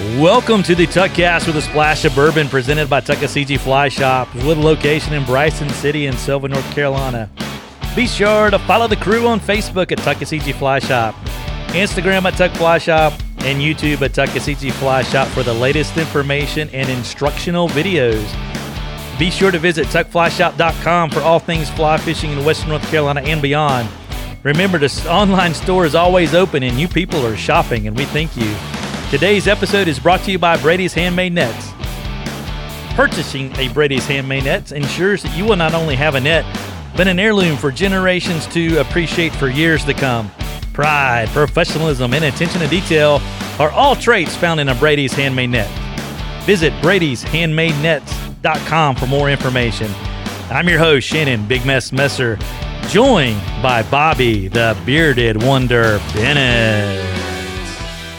Welcome to the Tuckcast with a splash of bourbon presented by Tuckasegee Fly Shop with a location in Bryson City in Sylva, North Carolina. Be sure to follow the crew on Facebook at Tuckasegee Fly Shop, Instagram at Tuck Fly Shop, and YouTube at Tuckasegee Fly Shop for the latest information and instructional videos. Be sure to visit tuckflyshop.com for all things fly fishing in Western North Carolina and beyond. Remember, the online store is always open and you people are shopping, and we thank you. Today's episode is brought to you by Brady's Handmade Nets. Purchasing a Brady's Handmade Nets ensures that you will not only have a net, but an heirloom for generations to appreciate for years to come. Pride, professionalism, and attention to detail are all traits found in a Brady's Handmade Net. Visit Brady'sHandmadeNets.com for more information. I'm your host, Shannon Big Mess Messer, joined by Bobby, the bearded wonder Bennett.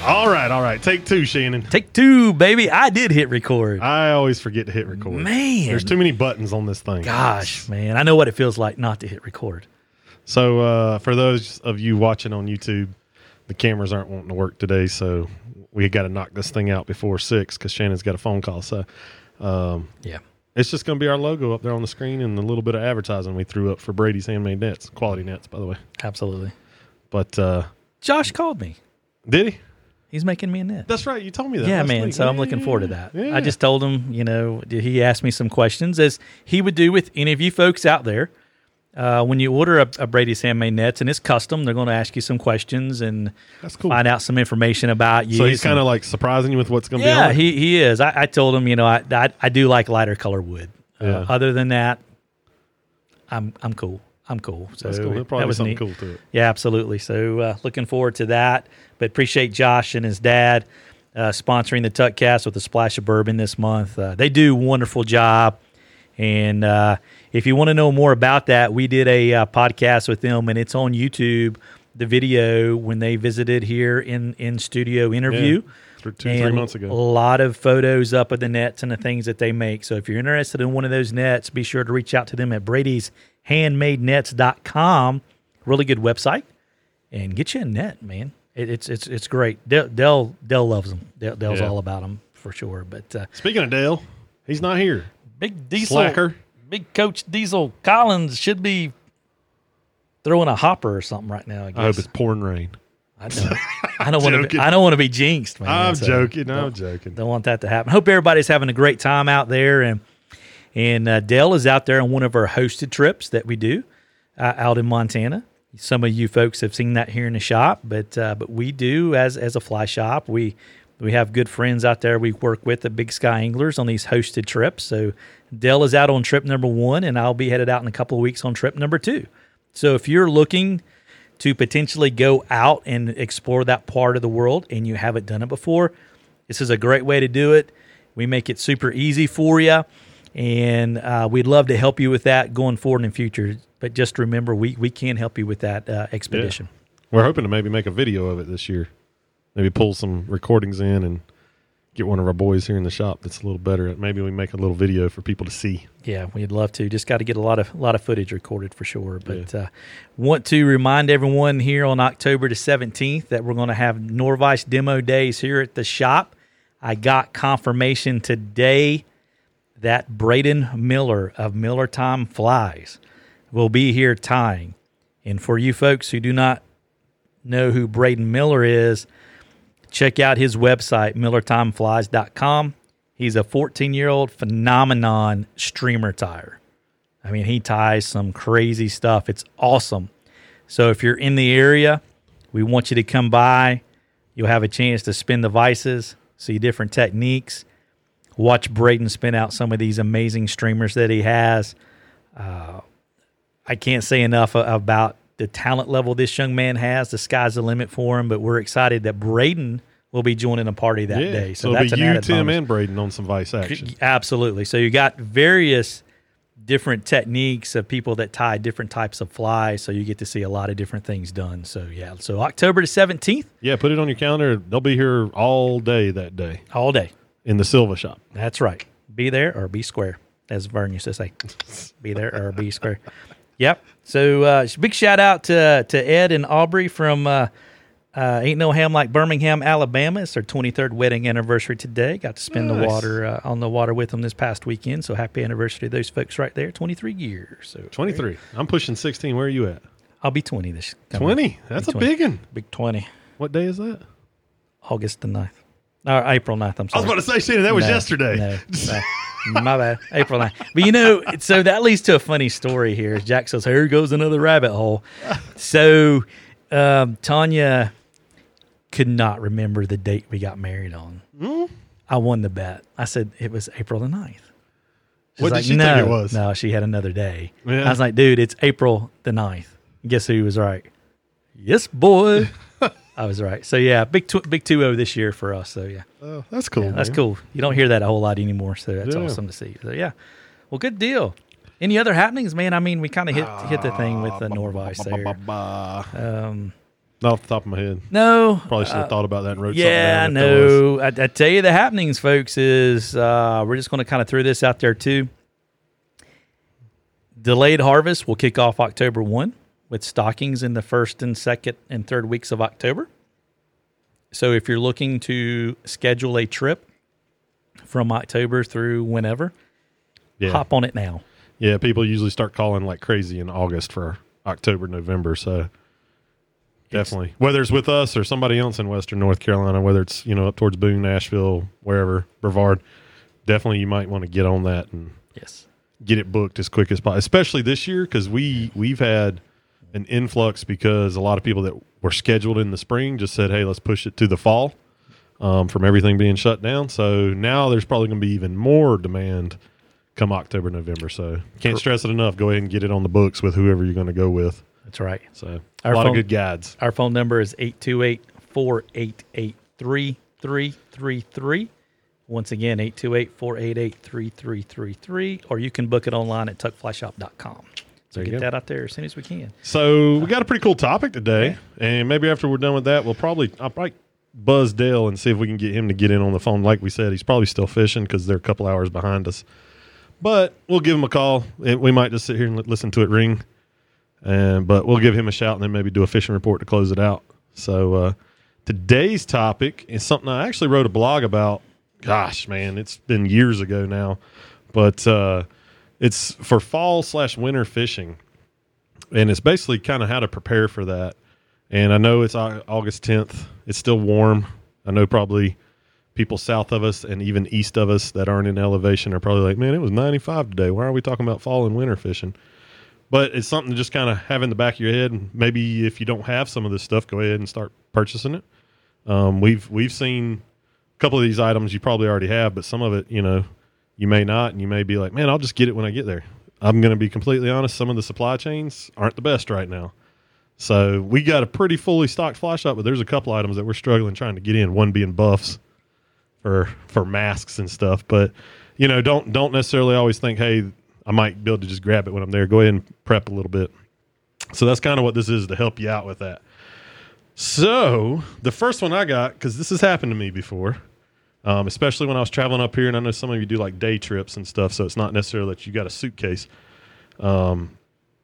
All right, all right. Take two, Shannon. Take two, baby. I did hit record. I always forget to hit record. Man. There's too many buttons on this thing. Gosh, man. I know what it feels like not to hit record. So, uh, for those of you watching on YouTube, the cameras aren't wanting to work today, so we got to knock this thing out before six because Shannon's got a phone call. So, um, Yeah. it's just going to be our logo up there on the screen and a little bit of advertising we threw up for Brady's handmade nets, quality nets, by the way. Absolutely. But uh, Josh called me. did he? He's making me a net. That's right. You told me that. Yeah, man. week. So I'm looking forward to that. Yeah. I just told him, you know, he asked me some questions as he would do with any of you folks out there. Uh, when you order a, a Brady's Handmade Nets and it's custom, they're going to ask you some questions and That's cool. find out some information about you. So he's kind of like surprising you with what's going to be yeah, on it? he he is. I, I told him, you know, I I, I do like lighter color wood. Uh, other than that, I'm I'm cool. I'm cool. So That's cool. That probably be was something neat. cool to it. Yeah, absolutely. So uh, looking forward to that. But appreciate Josh and his dad uh, sponsoring the Tuckcast with a splash of bourbon this month. Uh, they do a wonderful job. And uh, if you want to know more about that, we did a uh, podcast with them, and it's on YouTube. The video when they visited here in in studio interview. Th- two, three months ago. A lot of photos up of the nets and the things that they make. So if you're interested in one of those nets, be sure to reach out to them at Brady's handmadenets.com. Really good website. And get you a net, man. It, it's it's it's great. Dell Dell, Dell loves them. Dell, Dell's Yeah. all about them for sure. But uh, Speaking of Dale, he's not here. big Diesel, Slacker. big Coach Diesel Collins should be throwing a hopper or something right now. I guess. I hope it's pouring rain. I don't, I don't want to. joking. I don't want to be jinxed, man. I'm So joking. I'm joking. Don't want that to happen. Hope everybody's having a great time out there, and and uh, Dale is out there on one of our hosted trips that we do uh, out in Montana. Some of you folks have seen that here in the shop, but uh, but we do as as a fly shop. We we have good friends out there we work with the Big Sky Anglers on these hosted trips. So Dale is out on trip number one, and I'll be headed out in a couple of weeks on trip number two. So if you're looking to potentially go out and explore that part of the world and you haven't done it before, this is a great way to do it. We make it super easy for you, and uh, we'd love to help you with that going forward in the future. But just remember, we, we can help you with that uh, expedition. We're hoping to maybe make a video of it this year. Maybe pull some recordings in and get one of our boys here in the shop that's a little better at. Maybe we make a little video for people to see. Yeah, we'd love to. Just got to get a lot of lot of footage recorded for sure. But uh, want to remind everyone here on October the seventeenth that we're going to have Norvise demo days here at the shop. I got confirmation today that Braden Miller of Miller Time Flies will be here tying. And for you folks who do not know who Braden Miller is, check out his website, millertimeflies.com. He's a 14 year old phenomenon streamer tier. I mean, he ties some crazy stuff. It's awesome. So if you're in the area, we want you to come by. You'll have a chance to spin the vices, see different techniques, watch Braden spin out some of these amazing streamers that he has. Uh, I can't say enough about the talent level this young man has. The sky's the limit for him, but we're excited that Braden will be joining a party that yeah. day. So, So, that's be an you, Tim, bonus. and Braden on some vice action. Absolutely. So you got various different techniques of people that tie different types of flies. So you get to see a lot of different things done. So yeah. So October the seventeenth, Yeah, put it on your calendar. They'll be here all day that day all day. In the Sylva shop. That's right. Be there or be square, as Vern used to say. be there or be square. Yep. So uh, big shout out to to Ed and Aubrey from uh, Uh, ain't no ham like Birmingham, Alabama. It's their 23rd wedding anniversary today. Got to spend the water uh, on the water with them this past weekend. So happy anniversary to those folks right there. 23 years. So 23. I'm pushing 16. Where are you at? I'll be 20 this coming- 20. That's a big one. Big 20. What day is that? August the 9th. Or April 9th. I'm sorry. I was about to say, Shannon, that was No, yesterday. No, no. My bad. April 9th. But you know, so that leads to a funny story here. Jack says, Here goes another rabbit hole. So um, Tanya could not remember the date we got married on. Hmm? I won the bet. I said it was April the 9th. She's What did like, she think no, it was? No, she had another day. Yeah. I was like, dude, it's April the 9th. Guess who was right? Yes, boy. I was right. So yeah, big tw- big two zero this year for us. So yeah. Oh, that's cool. Yeah, that's cool. You don't hear that a whole lot anymore, so that's Yeah. awesome to see. So yeah, well, good deal. Any other happenings, man? I mean, we kind of hit hit the thing with the Norvise there. Ba-ba-ba. Um, Not off the top of my head. no, Probably should have uh, thought about that and wrote yeah, something down. if there was. no. I, I tell you, the happenings, folks, is uh, we're just going to kind of throw this out there too. Delayed harvest will kick off October one with stockings in the first and second and third weeks of October. So if you're looking to schedule a trip from October through whenever, Yeah. hop on it now. Yeah, people usually start calling like crazy in August for October, November. So definitely, whether it's with us or somebody else in Western North Carolina, whether it's you know up towards Boone, Asheville, wherever, Brevard, definitely you might want to get on that and Yes. get it booked as quick as possible. Especially this year because we we've had an influx because a lot of people that were scheduled in the spring just said, "Hey, let's push it to the fall." Um, from everything being shut down, so now there's probably going to be even more demand come October, November. So can't stress it enough. Go ahead and get it on the books with whoever you're going to go with. That's right. So Our a lot phone- of good guides. Our phone number is 828 488 3333. Once again, 828 488 3333. Or you can book it online at tuckflyshop.com. So get go. that out there as soon as we can. So we got a pretty cool topic today, and maybe after we're done with that, we'll probably I'll probably buzz Dale and see if we can get him to get in on the phone. Like we said, he's probably still fishing because they're a couple hours behind us. But we'll give him a call. We might just sit here and listen to it ring, and but we'll give him a shout and then maybe do a fishing report to close it out. So uh, today's topic is something I actually wrote a blog about. Gosh, man, it's been years ago now, but uh, it's for fall slash winter fishing and it's basically kind of how to prepare for that. And I know it's August 10th. It's still warm. I know probably people south of us and even east of us that aren't in elevation are probably like, man, it was 95 today. Why are we talking about fall and winter fishing? But it's something to just kind of have in the back of your head. And maybe if you don't have some of this stuff, go ahead and start purchasing it. Um, we've we've seen a couple of these items you probably already have, but some of it, you know, you may not, and you may be like, man, I'll just get it when I get there. I'm going to be completely honest. Some of the supply chains aren't the best right now. So we got a pretty fully stocked fly shop, but there's a couple items that we're struggling trying to get in. One being buffs for for masks and stuff. But you know, don't don't necessarily always think, hey, I might be able to just grab it when I'm there. Go ahead and prep a little bit. So that's kind of what this is to help you out with that. So the first one I got because this has happened to me before um, especially when I was traveling up here. And I know some of you do like day trips and stuff, so it's not necessarily that you got a suitcase. Um,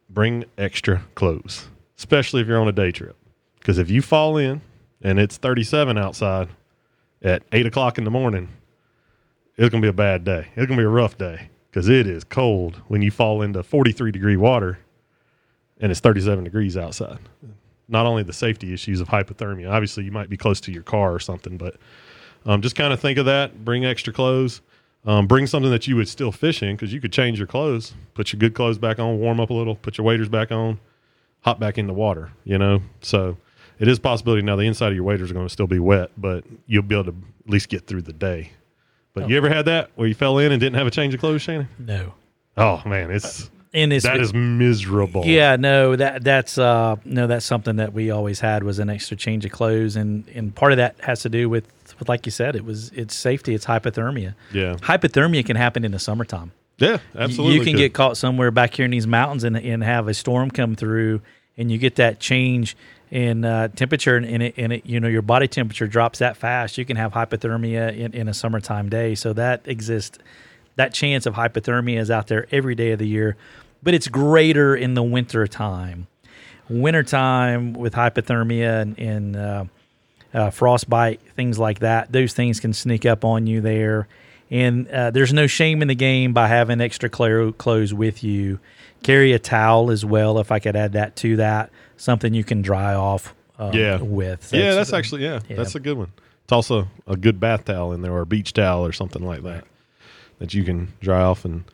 bring extra clothes, especially if you're on a day trip, because if you fall in and it's 37 outside at eight o'clock in the morning, it's gonna be a bad day. It's gonna be a rough day because it is cold when you fall into 43 degree water and it's 37 degrees outside. Not only the safety issues of hypothermia, obviously you might be close to your car or something, but um, just kind of think of that. Bring extra clothes. Um, bring something that you would still fish in because you could change your clothes, put your good clothes back on, warm up a little, put your waders back on, hop back in the water. You know, so it is a possibility. Now the inside of your waders are going to still be wet, but you'll be able to at least get through the day. But you ever had that where you fell in and didn't have a change of clothes, Shannon? No. Oh man, it's And it's that is miserable. Yeah, no, that that's uh no, that's something that we always had was an extra change of clothes and and part of that has to do with with like you said, it was it's safety, it's hypothermia. yeah, Hypothermia can happen in the summertime. yeah. Absolutely, You can could. get caught somewhere back here in these mountains and and have a storm come through and you get that change in uh, temperature and, and it and it you know your body temperature drops that fast. You can have hypothermia in, in a summertime day. So that exists that chance of hypothermia is out there every day of the year, but it's greater in the winter time. Wintertime with hypothermia and, and uh, uh, frostbite, things like that. Those things can sneak up on you there. And uh, there's no shame in the game by having extra clo- clothes with you. Carry a towel as well, if I could add that to that. Something you can dry off um, Yeah. with. yeah, that's actually yeah, yeah. that's a good one. It's also a good bath towel in there or a beach towel or something like that that you can dry off and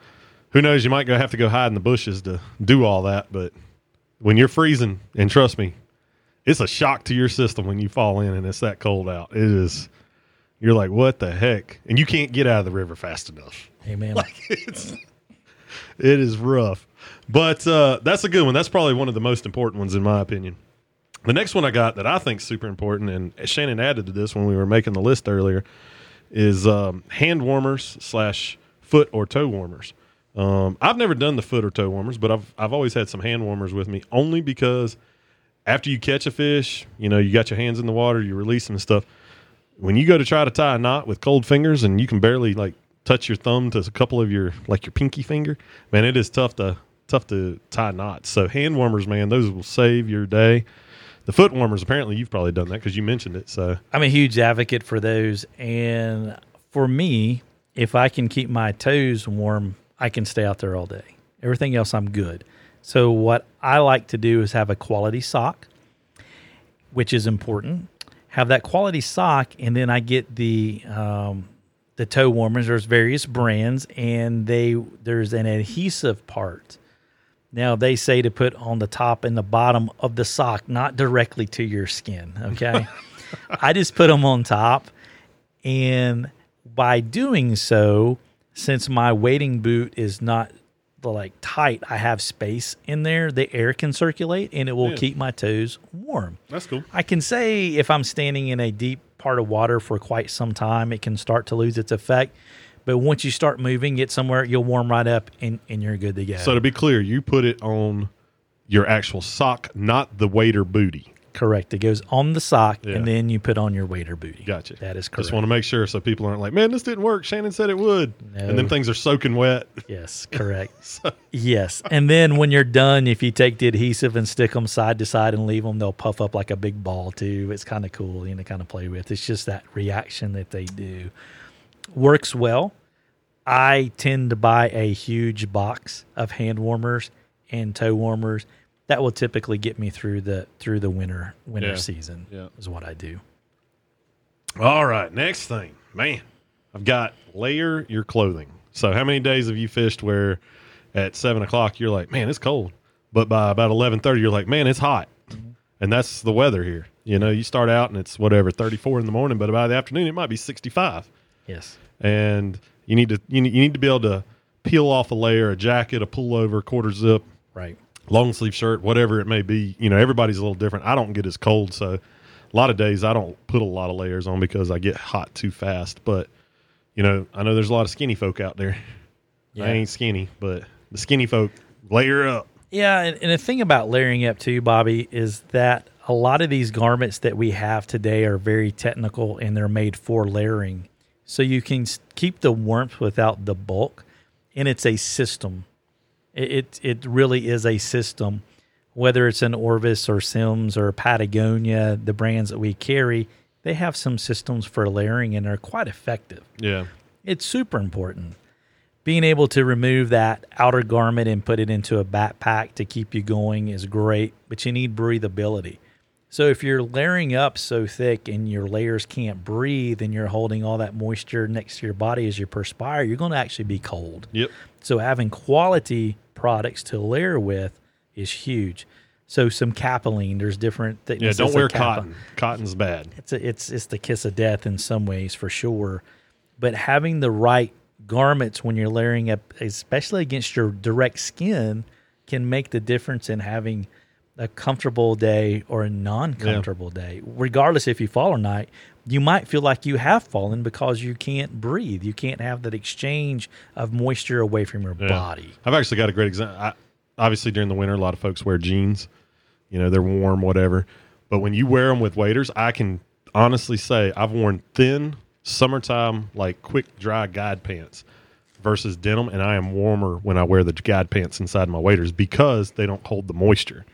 who knows you might go have to go hide in the bushes to do all that, but when you're freezing and trust me, it's a shock to your system when you fall in and it's that cold out. It is you're like, what the heck? And you can't get out of the river fast enough. Hey, Amen. it's it is rough. But uh, that's a good one. That's probably one of the most important ones in my opinion. The next one I got that I think is super important, and Shannon added to this when we were making the list earlier, is um, hand warmers slash foot or toe warmers. Um, I've never done the foot or toe warmers, but I've I've always had some hand warmers with me, only because after you catch a fish, you know, you got your hands in the water, you release them and stuff. When you go to try to tie a knot with cold fingers and you can barely like touch your thumb to a couple of your like your pinky finger, man, it is tough to tough to tie knots. So hand warmers, man, those will save your day. The foot warmers, apparently, you've probably done that because you mentioned it. So I'm a huge advocate for those. And for me, if I can keep my toes warm, I can stay out there all day. Everything else, I'm good. So, what I like to do is have a quality sock, which is important. Have that quality sock, and then I get the um, the toe warmers. There's various brands, and they there's an adhesive part. Now they say to put on the top and the bottom of the sock, not directly to your skin. Okay, I just put them on top, and by doing so, since my wading boot is not like tight, I have space in there. The air can circulate, and it will Yeah. keep my toes warm. that's cool. I can say if I'm standing in a deep part of water for quite some time, it can start to lose its effect. But once you start moving, get somewhere, you'll warm right up and, and you're good to go. So to be clear, you put it on your actual sock, not the wader booty. Correct. It goes on the sock Yeah. and then you put on your wader booty. Gotcha. That is correct. Just want to make sure so people aren't like, man, this didn't work. Shannon said it would. And then things are soaking wet. Yes, correct. Yes. And then when you're done, if you take the adhesive and stick them side to side and leave them, they'll puff up like a big ball too. It's kind of cool, you know, kind of play with. It's just that reaction that they do. Works well. I tend to buy a huge box of hand warmers and toe warmers. That will typically get me through the through the winter winter Yeah. season. Yeah. Is what I do. All right, next thing, man, I've got layer your clothing. So, how many days have you fished where at seven o'clock you're like, man, it's cold, but by about eleven thirty you're like, man, it's hot, mm-hmm. and that's the weather here. You know, you start out and it's whatever thirty four in the morning, but by the afternoon it might be sixty five, Yes. and you need to you need, you need to be able to peel off a layer, a jacket, a pullover, quarter zip, Right. Long sleeve shirt, whatever it may be. You know, everybody's a little different. I don't get as cold, so a lot of days I don't put a lot of layers on because I get hot too fast. But you know, I know there's a lot of skinny folk out there. Yeah. I ain't skinny, but the skinny folk layer up. Yeah, and, and the thing about layering up too, Bobby, is that a lot of these garments that we have today are very technical and they're made for layering. So you can keep the warmth without the bulk, and it's a system. It it, it really is a system. Whether it's an Orvis or Simms or Patagonia, the brands that we carry, they have some systems for layering and they're quite effective Yeah, it's super important. Being able to remove that outer garment and put it into a backpack to keep you going is great, but you need breathability. So if you're layering up so thick and your layers can't breathe and you're holding all that moisture next to your body as you perspire, you're going to actually be cold. yep, So having quality products to layer with is huge. So some Capilene, there's different yeah. Don't wear cotton. Cotton's bad. it's a, it's it's the kiss of death in some ways for sure. But having the right garments when you're layering up, especially against your direct skin, can make the difference in having a comfortable day or a non-comfortable day. Regardless if you fall or not, you might feel like you have fallen because you can't breathe. You can't have that exchange of moisture away from your Yeah. body. I've actually got a great example. I, obviously, during the winter, a lot of folks wear jeans. You know, they're warm, whatever. But when you wear them with waders, I can honestly say I've worn thin summertime, like quick dry guide pants versus denim, and I am warmer when I wear the guide pants inside my waders because they don't hold the moisture.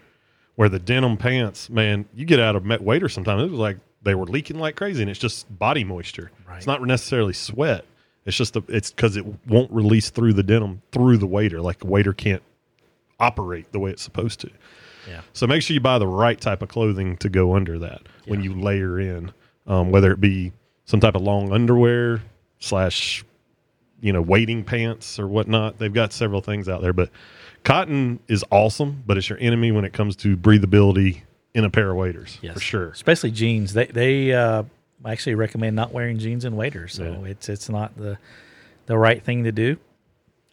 Where the denim pants, man, you get out of met wader sometimes. It was like they were leaking like crazy, and it's just body moisture. Right. It's not necessarily sweat. It's just the, it's because it won't release through the denim through the wader. Like the wader can't operate the way it's supposed to. Yeah. So make sure you buy the right type of clothing to go under that when you layer in, um, whether it be some type of long underwear slash, you know, wading pants or whatnot. They've got several things out there, but cotton is awesome, but it's your enemy when it comes to breathability in a pair of waders Yes. for sure. Especially jeans. They they uh, actually recommend not wearing jeans and waders. So Yeah. it's it's not the the right thing to do.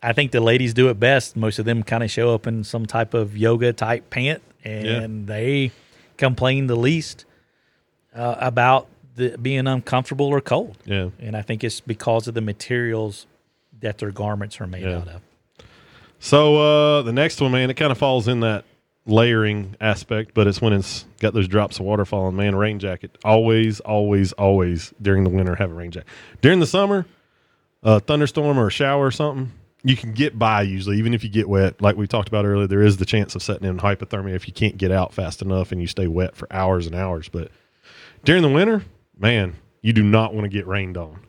I think the ladies do it best. Most of them kind of show up in some type of yoga type pant, and they complain the least uh, about the, being uncomfortable or cold. Yeah. And I think it's because of the materials that their garments are made Yeah. out of. So uh, the next one, man, it kind of falls in that layering aspect, but it's when it's got those drops of water falling. Man, rain jacket. Always, always, always during the winter have a rain jacket. During the summer, a thunderstorm or a shower or something, you can get by usually, even if you get wet. Like we talked about earlier, there is the chance of setting in hypothermia if you can't get out fast enough and you stay wet for hours and hours. But during the winter, man, you do not want to get rained on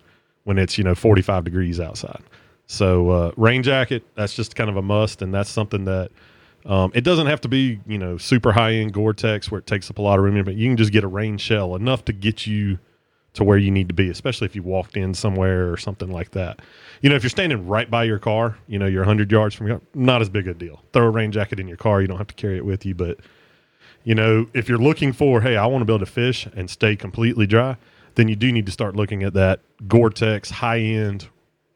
when it's you know 45 degrees outside. So uh, rain jacket, that's just kind of a must, and that's something that um, it doesn't have to be you know super high end Gore-Tex where it takes up a lot of room, but you can just get a rain shell enough to get you to where you need to be, especially if you walked in somewhere or something like that. You know, if you're standing right by your car, you know you're 100 yards from your not as big a deal. Throw a rain jacket in your car, you don't have to carry it with you, but you know, if you're looking for, hey, I want to be able to fish and stay completely dry, then you do need to start looking at that Gore-Tex high-end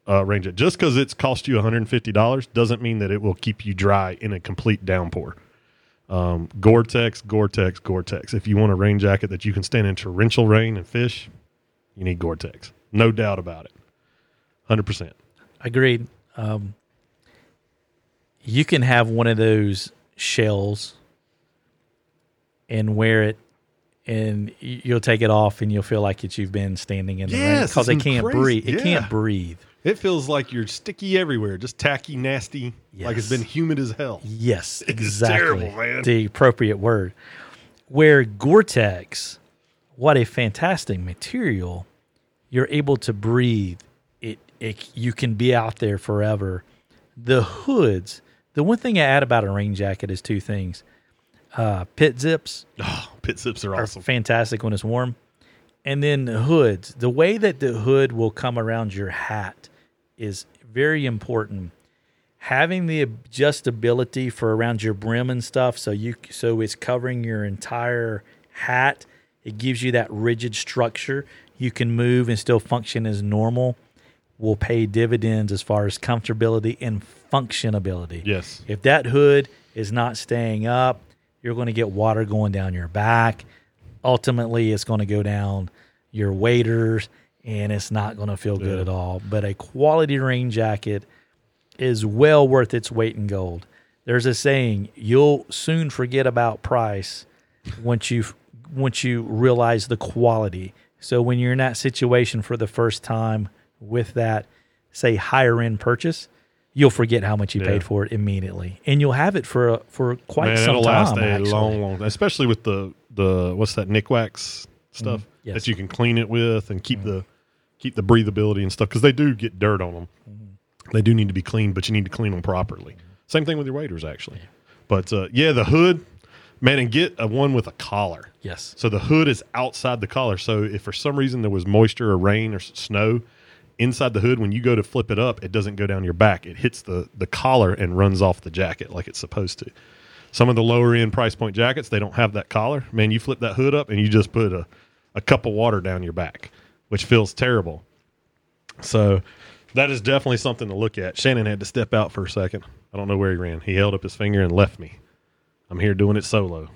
uh, rain jacket. Just because it's cost you $150 doesn't mean that it will keep you dry in a complete downpour. Um, Gore-Tex, Gore-Tex, Gore-Tex. If you want a rain jacket that you can stand in torrential rain and fish, you need Gore-Tex. No doubt about it. 100%. Agreed. Um, you can have one of those shells and wear it, and you'll take it off, and you'll feel like it's you've been standing in the rain because it can't crazy. breathe. It Yeah. can't breathe. It feels like you're sticky everywhere, just tacky, nasty, like it's been humid as hell. Yes, exactly. terrible, man. The appropriate word. Where Gore-Tex, what a fantastic material. You're able to breathe. It, it you can be out there forever. The hoods. The one thing I add about a rain jacket is two things. Uh, pit zips Oh, pit zips are are awesome. fantastic when it's warm. And then the hoods. The way that the hood will come around your hat is very important. Having the adjustability for around your brim and stuff, so you so it's covering your entire hat. It gives you that rigid structure. You can move and still function as normal. Will pay dividends as far as comfortability and functionability. Yes. If that hood is not staying up, you're going to get water going down your back. Ultimately, it's going to go down your waders and it's not going to feel good Yeah. at all. But a quality rain jacket is well worth its weight in gold. There's a saying, you'll soon forget about price once you once you realize the quality. So when you're in that situation for the first time with that say higher end purchase, you'll forget how much you Yeah. paid for it immediately, and you'll have it for for quite Man, some it'll time. last a actually. long, long, especially with the the what's that Nikwax stuff Mm-hmm. Yes. that you can clean it with and keep the keep the breathability and stuff because they do get dirt on them. Mm-hmm. They do need to be cleaned, but you need to clean them properly. Same thing with your waders, actually. But uh, yeah, the hood, man, and get a one with a collar. Yes, So the hood is outside the collar. So if for some reason there was moisture or rain or snow inside the hood, when you go to flip it up, it doesn't go down your back. It hits the the collar and runs off the jacket like it's supposed to. Some of the lower end price point jackets, they don't have that collar. Man, you flip that hood up and you just put a, a cup of water down your back, which feels terrible. So that is definitely something to look at. Shannon had to step out for a second. I don't know where he ran. He held up his finger and left me. I'm here doing it solo.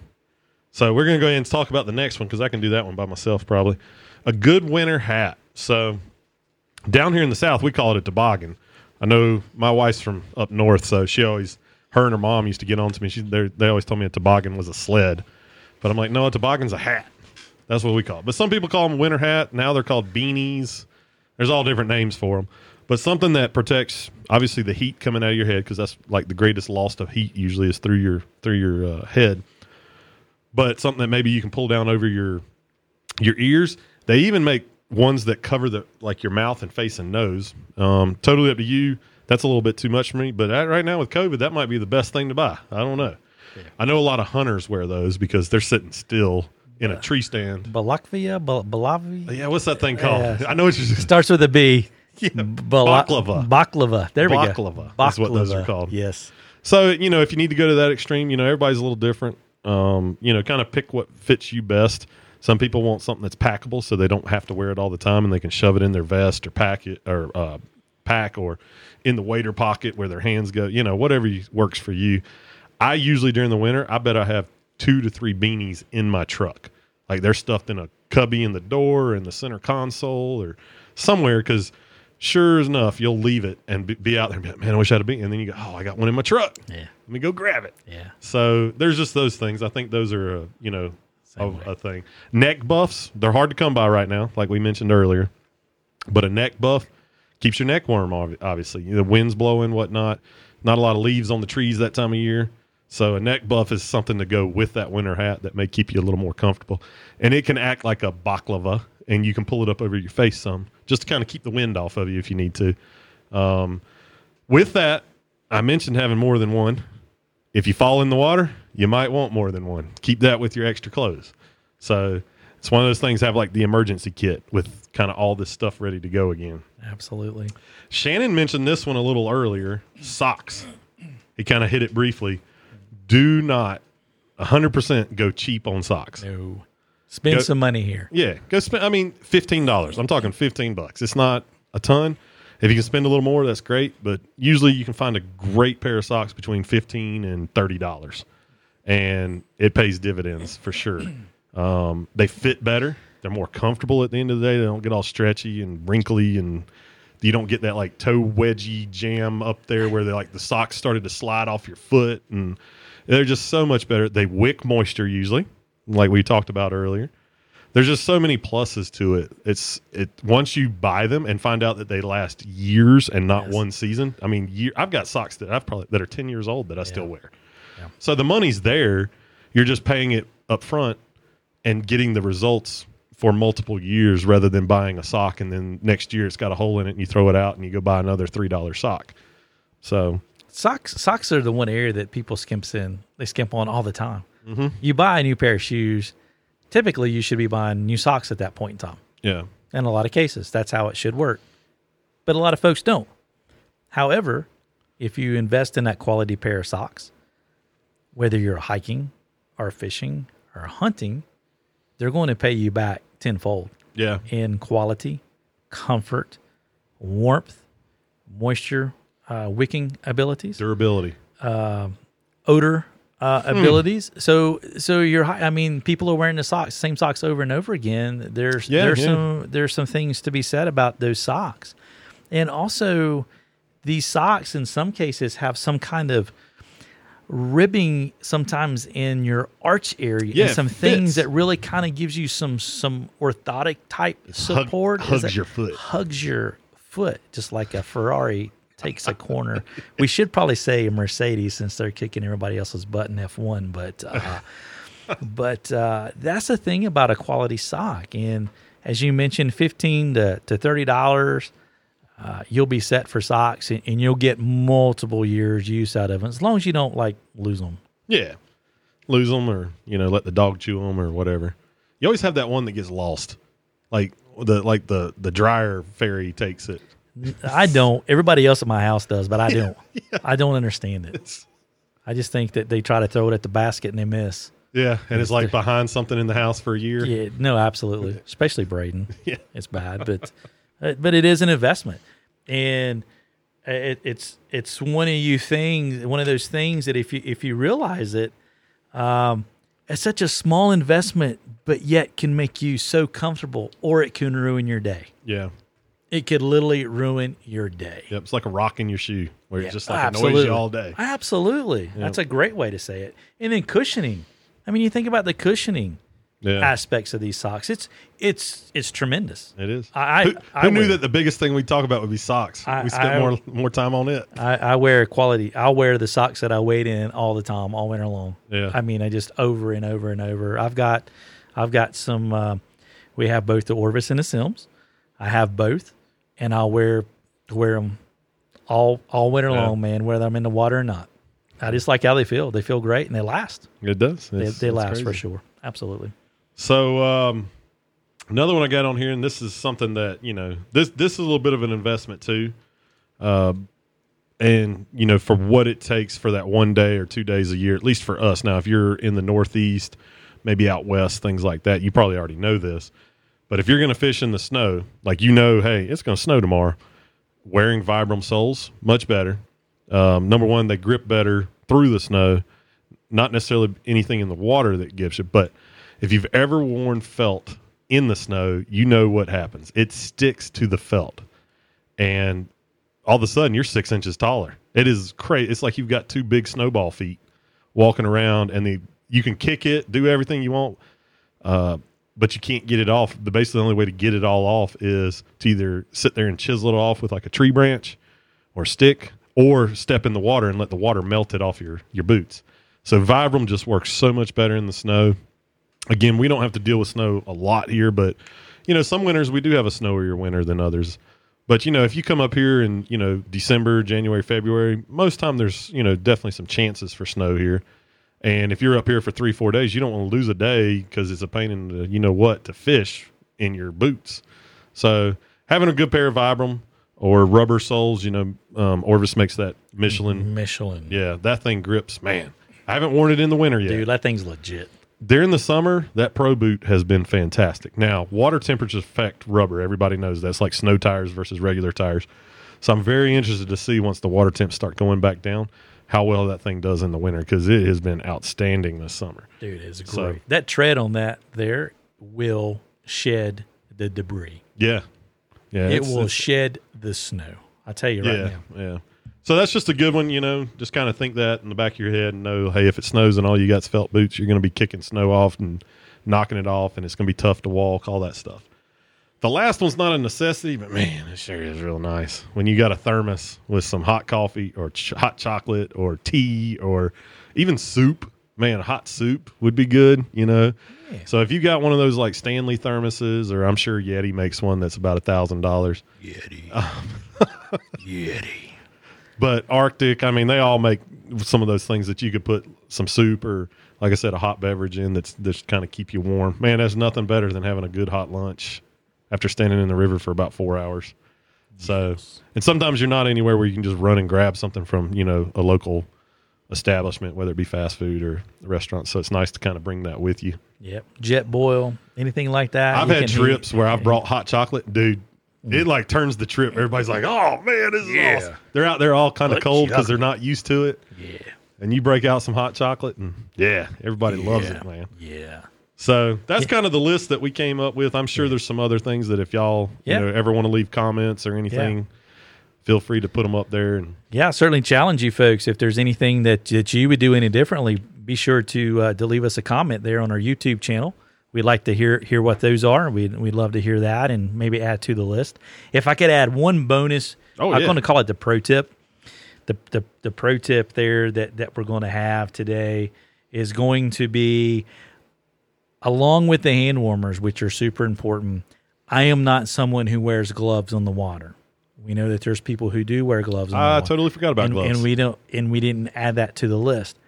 So we're going to go ahead and talk about the next one because I can do that one by myself probably. A good winter hat. So down here in the South, we call it a toboggan. I know my wife's from up north, so she always, her and her mom used to get on to me. She, they they always told me a toboggan was a sled. But I'm like, no, a toboggan's a hat. That's what we call it. But some people call them winter hat. Now they're called beanies. There's all different names for them. But something that protects, obviously, the heat coming out of your head, because that's like the greatest loss of heat usually is through your through your uh, head but something that maybe you can pull down over your your ears. They even make ones that cover the like your mouth and face and nose. Um, totally up to you. That's a little bit too much for me, but right now with COVID, that might be the best thing to buy. I don't know. I know a lot of hunters wear those because they're sitting still in a tree stand. Balakvia, Bal- Balavia. Yeah, what's that thing called? Yeah. I know what you're Starts with a B. Yeah, Bala- baklava. Baklava. There we go. Baklava is what those are called. Yes. So you know, if you need to go to that extreme, you know, everybody's a little different. Um, you know, kind of pick what fits you best. Some people want something that's packable, so they don't have to wear it all the time, and they can shove it in their vest or pack it or uh, pack or in the wader pocket where their hands go. You know, whatever works for you. I usually during the winter, I bet I have two to three beanies in my truck. Like they're stuffed in a cubby in the door, or in the center console, or somewhere because sure enough, you'll leave it and be, be out there. And be like, Man, I wish I had a beanie. And then you go, oh, I got one in my truck. Yeah. Let me go grab it. Yeah. So there's just those things. I think those are, a, you know, a, a thing. Neck buffs, they're hard to come by right now, like we mentioned earlier. But a neck buff keeps your neck warm, obviously. The wind's blowing, whatnot. Not a lot of leaves on the trees that time of year. So a neck buff is something to go with that winter hat that may keep you a little more comfortable. And it can act like a baklava, and you can pull it up over your face some, just to kind of keep the wind off of you if you need to. Um, with that, I mentioned having more than one. If you fall in the water, you might want more than one. Keep that with your extra clothes. So it's one of those things. Have like the emergency kit with kind of all this stuff ready to go again. Absolutely. Shannon mentioned this one a little earlier. Socks. He kind of hit it briefly. Do not 100% go cheap on socks. No. Spend Go- some money here. Yeah, go spend. I mean, fifteen dollars. I'm talking fifteen bucks. It's not a ton. If you can spend a little more, that's great. But usually, you can find a great pair of socks between fifteen and thirty dollars, and it pays dividends for sure. Um, they fit better. They're more comfortable at the end of the day. They don't get all stretchy and wrinkly, and you don't get that like toe wedgie jam up there where they like the socks started to slide off your foot, and they're just so much better. They wick moisture usually, like we talked about earlier there's just so many pluses to it. It's it once you buy them and find out that they last years and not Yes. one season. I mean, year, I've got socks that I've probably that are 10 years old that I still wear. Yeah. So the money's there. You're just paying it up front and getting the results for multiple years rather than buying a sock and then next year it's got a hole in it and you throw it out and you go buy another $3 sock. So, Socks socks are the one area that people skimps in. They skimp on all the time. Mm-hmm. You buy a new pair of shoes. Typically, you should be buying new socks at that point in time. yeah. In a lot of cases, that's how it should work. But a lot of folks don't. However, if you invest in that quality pair of socks, whether you're hiking or fishing or hunting, they're going to pay you back tenfold Yeah. in quality, comfort, warmth, moisture, uh, wicking abilities, Durability. uh, odor uh, Hmm. abilities. So, so you're. hi- I mean, people are wearing the socks, same socks over and over again. There's Yeah, there's yeah. some there's some things to be said about those socks, and also these socks in some cases have some kind of ribbing sometimes in your arch area Yeah, and some things that really kind of gives you some some orthotic type support Is hugs your foot. hugs your foot just like a ferrari takes a corner we should probably say mercedes since they're kicking everybody else's butt in f1 but uh, but uh, that's the thing about a quality sock and as you mentioned 15 to, to 30 dollars uh, you'll be set for socks and, and you'll get multiple years use out of them as long as you don't like lose them Yeah. Lose them or, you know, let the dog chew them or whatever. You always have that one that gets lost. Like the like the the dryer fairy takes it. I don't everybody else at my house does but i don't i don't understand it i just think that they try to throw it at the basket and they miss Yeah, and it's like behind something in the house for a year. Yeah, no, absolutely. Especially Braden. Yeah. It's bad, but uh, but it is an investment, and it, it's it's one of you things, one of those things that if you if you realize it, um, it's such a small investment, but yet can make you so comfortable, or it can ruin your day. Yeah. It could literally ruin your day. Yep. It's like a rock in your shoe where Yeah, it just like annoys absolutely. you all day. Absolutely, that's a great way to say it. And then cushioning. I mean, you think about the cushioning Yeah. aspects of these socks. It's it's it's tremendous. it is. I- I- who I knew wear- that the biggest thing we talk about would be socks? I- we spent I- more more time on it. I, I wear quality. I'll wear the socks that I wade in all the time, all winter long. Yeah. I mean, I just over and over and over. I've got, I've got some. Uh, We have both the Orvis and the Simms. I have both, and I'll wear wear them all all winter Yeah. long, man, whether I'm in the water or not. I just like how they feel. They feel great and they last. It does. They, they last for sure. Absolutely. So um, another one I got on here, and this is something that you know this this is a little bit of an investment too, uh, and you know for what it takes for that one day or two days a year, at least for us. Now, if you're in the Northeast, maybe out west, things like that, you probably already know this. But if you're going to fish in the snow, like you know, hey, it's going to snow tomorrow. Wearing Vibram soles, much better. Um, number one, they grip better through the snow. Not necessarily anything in the water that gives you, but if you've ever worn felt in the snow, you know what happens. It sticks to the felt, and all of a sudden you're six inches taller. It is crazy. It's like you've got two big snowball feet walking around, and the you can kick it, do everything you want, uh, but you can't get it off. The basically the only way to get it all off is to either sit there and chisel it off with like a tree branch or stick, or step in the water and let the water melt it off your your boots. So Vibram just works so much better in the snow. Again, we don't have to deal with snow a lot here, but you know, some winters we do have a snowier winter than others. But you know, if you come up here in you know December, January, February, most time there's you know definitely some chances for snow here. And if you're up here for three, four days, you don't want to lose a day because it's a pain in the you know what to fish in your boots. So having a good pair of Vibram or rubber soles, you know, um, Orvis makes that Michelin. Michelin. Yeah, that thing grips, man. I haven't worn it in the winter yet. Dude, that thing's legit. During the summer, that Pro Boot has been fantastic. Now, water temperatures affect rubber. Everybody knows that's like snow tires versus regular tires. So I'm very interested to see once the water temps start going back down how well that thing does in the winter because it has been outstanding this summer. Dude, it's great. So- that tread on that there will shed the debris. Yeah, yeah, it it's- will it's- shed the snow. I tell you right yeah, now. yeah. So that's just a good one, you know. Just kind of think that in the back of your head and know, hey, if it snows and all you got's felt boots, you're going to be kicking snow off and knocking it off, and it's going to be tough to walk, all that stuff. The last one's not a necessity, but man, it sure is real nice when you got a thermos with some hot coffee or ch- hot chocolate or tea or even soup. Man, hot soup would be good, you know. So if you got one of those like Stanley thermoses, or I'm sure Yeti makes one that's about a thousand dollars. Yeti. Yeti. But RTIC, I mean, they all make some of those things that you could put some soup or, like I said, a hot beverage in that's that's kind of keep you warm. Man, that's nothing better than having a good hot lunch after standing in the river for about four hours. So, and sometimes you're not anywhere where you can just run and grab something from you know a local establishment, whether it be fast food or a restaurant. So it's nice to kind of bring that with you. Yep. Jetboil, anything like that. I've had trips heat- where I've brought hot chocolate, dude. Mm. It like turns the trip. Everybody's like, "Oh man, this is Yeah. awesome!" They're out there all kind of cold because they're not used to it. Yeah. and you break out some hot chocolate and yeah everybody loves it man Yeah. So that's Yeah. kind of the list that we came up with i'm sure there's some other things that if y'all Yeah. you know ever want to leave comments or anything feel free to put them up there and Yeah, I certainly challenge you folks. If there's anything that, that you would do any differently, be sure to uh, to leave us a comment there on our YouTube channel. We'd like to hear hear what those are. We'd, we'd love to hear that and maybe add to the list. If I could add one bonus, Oh, I'm going to call it the pro tip. The, the, the pro tip there that, that we're going to have today is going to be along with the hand warmers, which are super important. I am not someone who wears gloves on the water. We know that there's people who do wear gloves on the i totally forgot about and, gloves and we don't and we didn't add that to the list.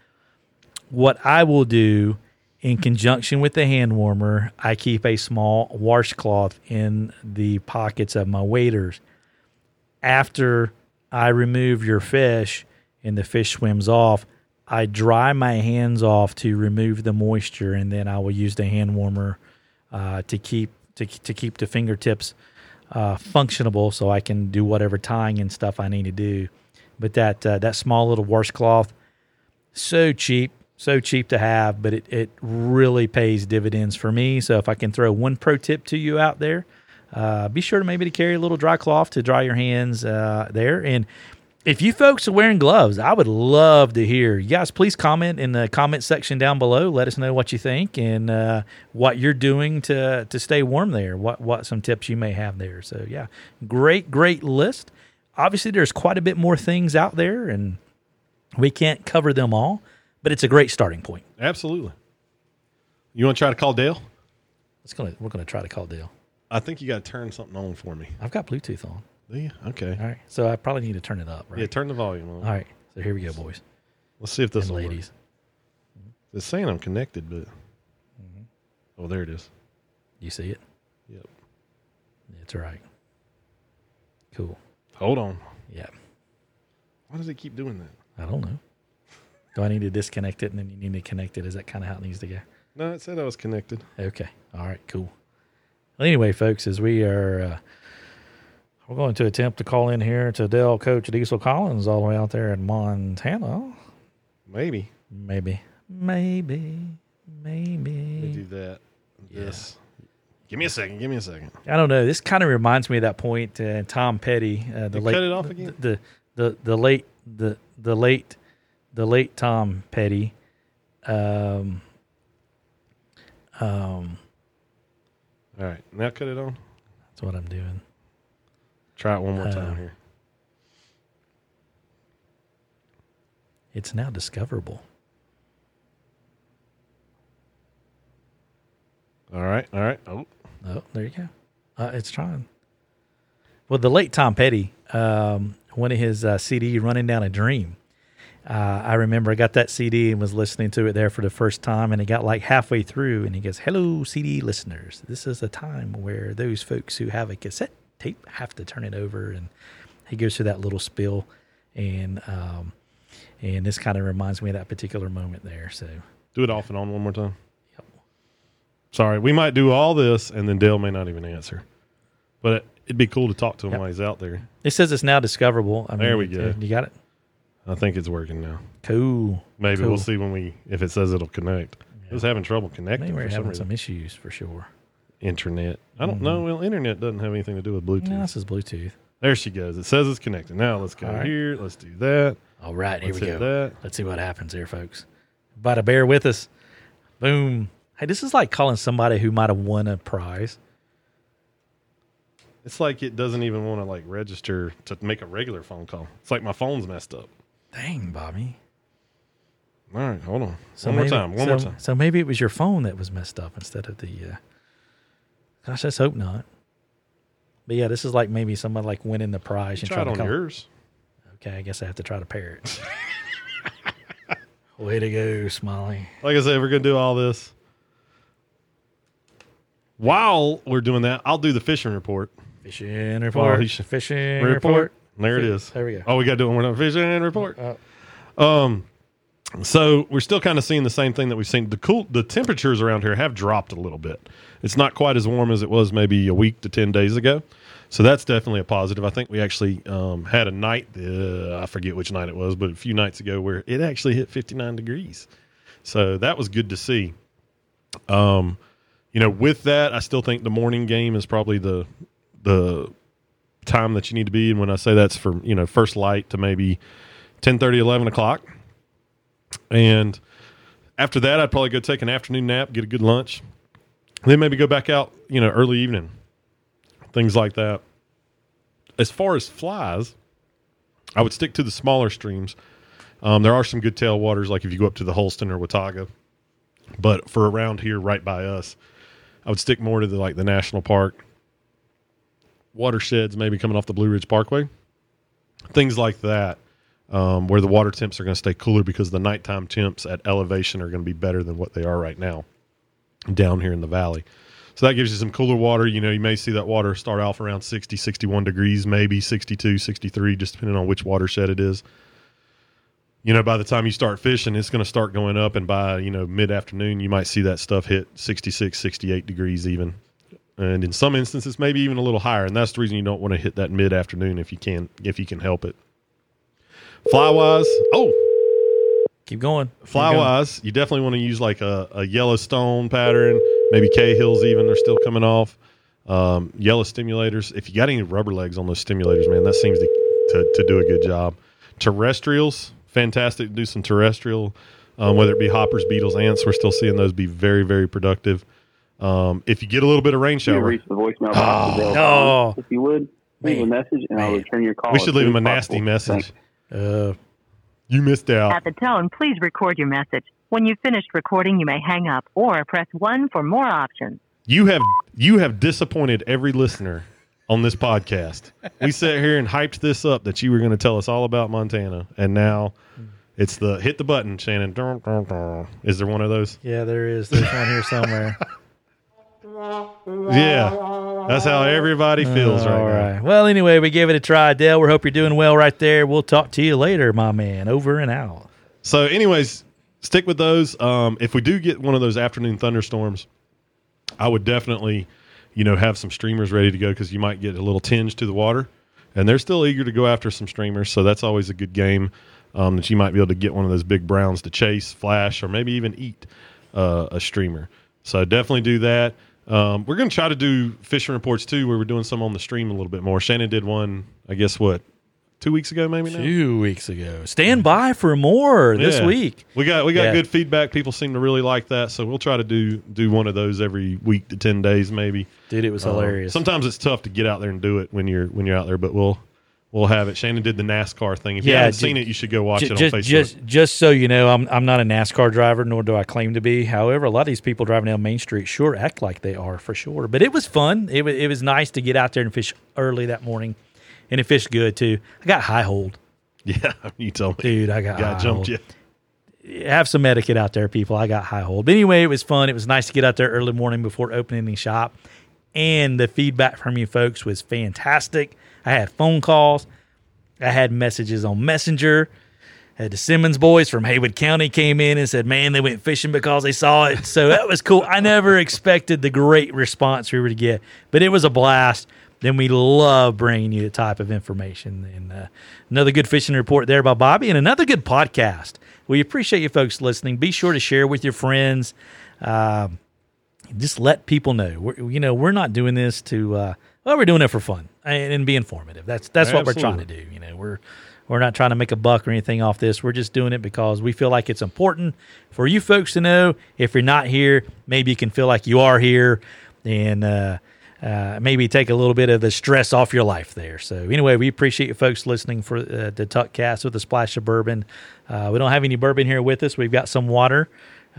What I will do in conjunction with the hand warmer, I keep a small washcloth in the pockets of my waders. After I remove your fish and the fish swims off, I dry my hands off to remove the moisture, and then I will use the hand warmer uh, to keep to, to keep the fingertips uh, functionable, so I can do whatever tying and stuff I need to do. But that uh, that small little washcloth, so cheap, so cheap to have, but it, it really pays dividends for me. So if I can throw one pro tip to you out there, uh, be sure to maybe to carry a little dry cloth to dry your hands uh, there. And if you folks are wearing gloves, I would love to hear. You guys, please comment in the comment section down below. Let us know what you think and uh, what you're doing to to stay warm there. What what some tips you may have there. So yeah, great great list. Obviously, there's quite a bit more things out there, and we can't cover them all. But it's a great starting point. absolutely you want to try to call dale It's gonna we're gonna try to call Dale. I think you got to turn something on for me. I've got Bluetooth on. Do you? Okay. All right, so I probably need to turn it up, right? Yeah, turn the volume on. All right, so here we go, boys Let's see if this and will ladies. Work. It's saying I'm connected, but Mm-hmm. oh, there it is. You see it? Yep. It's all right. Cool. Hold on. Yeah. Why does it keep doing that? I don't know. Do I need to disconnect it and then you need to connect it? Is that kind of how it needs to go? No, it said I was connected. Okay. All right. Cool. Well, anyway, folks, as we are, uh, we're going to attempt to call in here to Dale Coach Diesel Collins all the way out there in Montana. Maybe. Maybe. Maybe. Let me Maybe. do that. Yeah. Give me a second. Give me a second. I don't know. This kind of reminds me of that point. Uh, Tom Petty, uh, the You late, cut it off the- again? The, the the late the the late the late Tom Petty. Um. Um. All right. Now cut it on. That's what I'm doing. Try it one more Uh, time here. It's now discoverable. All right. All right. Oh, Oh, there you go. Uh, it's trying. Well, the late Tom Petty, um, one of his uh, CD, "Running Down a Dream." Uh, I remember I got that CD and was listening to it there for the first time, and it got like halfway through, and he goes, "Hello, CD listeners. This is a time where those folks who have a cassette tape have to turn it over." And he goes through that little spill, and um, and this kind of reminds me of that particular moment there. So do it off and on one more time. Yep. Sorry. We might do all this and then Dale may not even answer. But it, it'd be cool to talk to him Yep. while he's out there. it says it's now discoverable. I mean, There we go. You got it. I think it's working now. Cool. Maybe Cool. we'll see when we if it says it'll connect. It was having trouble connecting Maybe we're some having reason. some issues for sure. Internet. I don't Mhm. know. Well, internet doesn't have anything to do with Bluetooth. No, this is Bluetooth. There she goes. It says it's connected. Now let's go right. here. Let's do that. All right, here Let's we go. that. Let's see what happens here, folks. About to bear with us. Boom. Hey, this is like calling somebody who might have won a prize. It's like it doesn't even want to like register to make a regular phone call. It's like my phone's messed up. Dang, Bobby. All right, hold on. So one more maybe- time. One so, more time. So maybe it was your phone that was messed up instead of the. Uh, gosh, let's hope not. But yeah, this is like maybe someone like winning the prize and Try it on to call. yours. Okay, I guess I have to try to pair it. Way to go, Smiley. Like I said, we're gonna do all this. While we're doing that, I'll do the fishing report. Fishing report. he should- fishing Report. report. There it is. There we go. Oh, we got to do it one more time. Fishing report. Uh, Um, so we're still kind of seeing the same thing that we've seen. The cool, the temperatures around here have dropped a little bit. It's not quite as warm as it was maybe a week to ten days ago. So that's definitely a positive. I think we actually um, had a night. Uh, I forget which night it was, but a few nights ago where it actually hit fifty nine degrees. So that was good to see. Um, you know, with that, I still think the morning game is probably the the time that you need to be. And when I say that's from you know first light to maybe 10 30, 11 o'clock and after that i'd probably go take an afternoon nap get a good lunch then maybe go back out you know early evening things like that. As far as flies i would stick to the smaller streams. Um, there are some good tailwaters like if you go up to the holston or watauga but for around here right by us i would stick more to the like the national park. Watersheds maybe coming off the blue ridge parkway things like that um, where the water temps are going to stay cooler because the nighttime temps at elevation are going to be better than what they are right now down here in the valley. So that gives you some cooler water. You know, you may see that water start off around 60, 61 degrees, maybe 62, 63, just depending on which watershed it is. You know, by the time you start fishing, it's going to start going up. And by, you know, mid afternoon, you might see that stuff hit 66, 68 degrees even. And in some instances, maybe even a little higher. And that's the reason you don't want to hit that mid afternoon if you can, if you can help it. Fly wise, oh, keep going. Keep fly going. wise, you definitely want to use like a, a Yellowstone pattern, maybe Cahill's even. They're still coming off. Um, yellow stimulators. If you got any rubber legs on those stimulators, man, that seems to, to, to do a good job. Terrestrials, fantastic to do some terrestrial, um, whether it be hoppers, beetles, ants. We're still seeing those be very, very productive. Um, if you get a little bit of rain You shower, reach the voicemail box. of Dale no. If you would, leave Man. a message and I'll return your call. we should leave him a as nasty possible. message. Thanks. Uh, You missed out. At the tone, please record your message. When you've finished recording, you may hang up or press 1 for more options. You have you have disappointed every listener on this podcast. We sat here and hyped this up that you were going to tell us all about Montana, and now it's the hit the button, Shannon. Is there one of those? Yeah, there is. There's one here somewhere. Yeah, that's how everybody feels right, now. Well, anyway, we gave it a try, Dale. We hope you're doing well right there. We'll talk to you later, my man. Over and out. So, anyways, stick with those. Um, if we do get one of those afternoon thunderstorms, I would definitely, you know, have some streamers ready to go because you might get a little tinge to the water, and they're still eager to go after some streamers. So that's always a good game um, that you might be able to get one of those big browns to chase, flash, or maybe even eat uh, a streamer. So definitely do that. Um, we're going to try to do fishing reports too, where we're doing some on the stream a little bit more. Shannon did one, I guess, what two weeks ago, maybe now. Two weeks ago. Stand by for more this week. We got we got Yeah. good feedback. People seem to really like that, so we'll try to do do one of those every week to ten days, maybe. Dude, it was Uh, hilarious. sometimes it's tough to get out there and do it when you're when you're out there, but we'll we'll have it. Shannon did the NASCAR thing. If you Yeah, haven't ju- seen it, you should go watch Ju- it on just, Facebook. just, just so you know, I'm I'm not a NASCAR driver, nor do I claim to be. However, a lot of these people driving down Main Street sure act like they are for sure. But it was fun. It was it was nice to get out there and fish early that morning, and it fished good too. I got high-holed, yeah, you told me. dude. I got jumped hold. you. Have some etiquette out there, people. I got high-holed. But anyway, it was fun. It was nice to get out there early morning before opening the shop, and the feedback from you folks was fantastic. I had phone calls. I had messages on Messenger. Had the Simmons boys from Haywood County came in and said, "Man, they went fishing because they saw it." So that was cool. I never expected the great response we were to get, but it was a blast. Then we love bringing you the type of information. And uh, another good fishing report there by Bobby, and another good podcast. We appreciate you folks listening. Be sure to share with your friends. Um, just let people know. We're, you know, we're not doing this to. Uh, well, we're doing it for fun and, and be informative. That's that's what we're trying to do. You know, we're we're not trying to make a buck or anything off this. We're just doing it because we feel like it's important for you folks to know. If you're not here, maybe you can feel like you are here, and uh, uh, maybe take a little bit of the stress off your life there. So anyway, we appreciate you folks listening for uh, the Tuck Cast with a splash of bourbon. Uh, we don't have any bourbon here with us. We've got some water.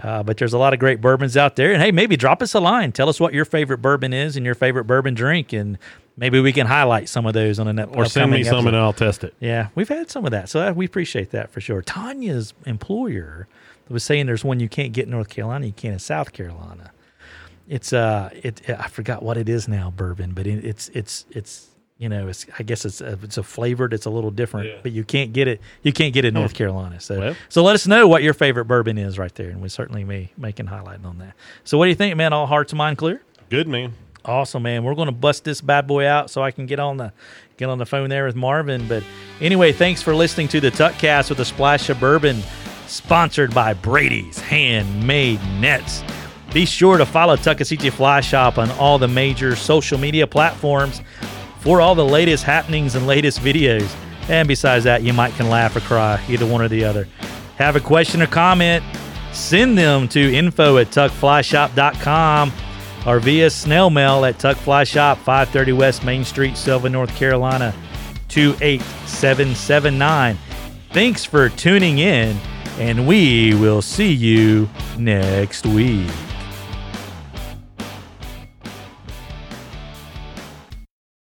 Uh, but there's a lot of great bourbons out there. And hey, maybe drop us a line. Tell us what your favorite bourbon is and your favorite bourbon drink. And maybe we can highlight some of those on an Or send me some and I'll test it. Yeah, we've had some of that. So uh, we appreciate that for sure. Tanya's employer was saying there's one you can't get in North Carolina, you can't in South Carolina. It's uh, it I forgot what it is now, bourbon, but it, it's it's it's you know, it's I guess it's a, it's a flavored, it's a little different, Yeah. but you can't get it. You can't get it in North Carolina. So Well. so let us know what your favorite bourbon is right there, and we certainly may make an highlight on that. So what do you think, man? All hearts and mind clear? Good man. Awesome, man. We're going to bust this bad boy out so I can get on the get on the phone there with Marvin. But anyway, thanks for listening to the Tuckcast with a splash of bourbon, sponsored by Brady's Handmade Nets. Be sure to follow Tuckasegee Fly Shop on all the major social media platforms for all the latest happenings and latest videos. And besides that, you might can laugh or cry, either one or the other. Have a question or comment? Send them to info at tuckflyshop.com or via snail mail at Tuck Fly Shop, 530 West Main Street, Sylva, North Carolina, 28779. Thanks for tuning in, and we will see you next week.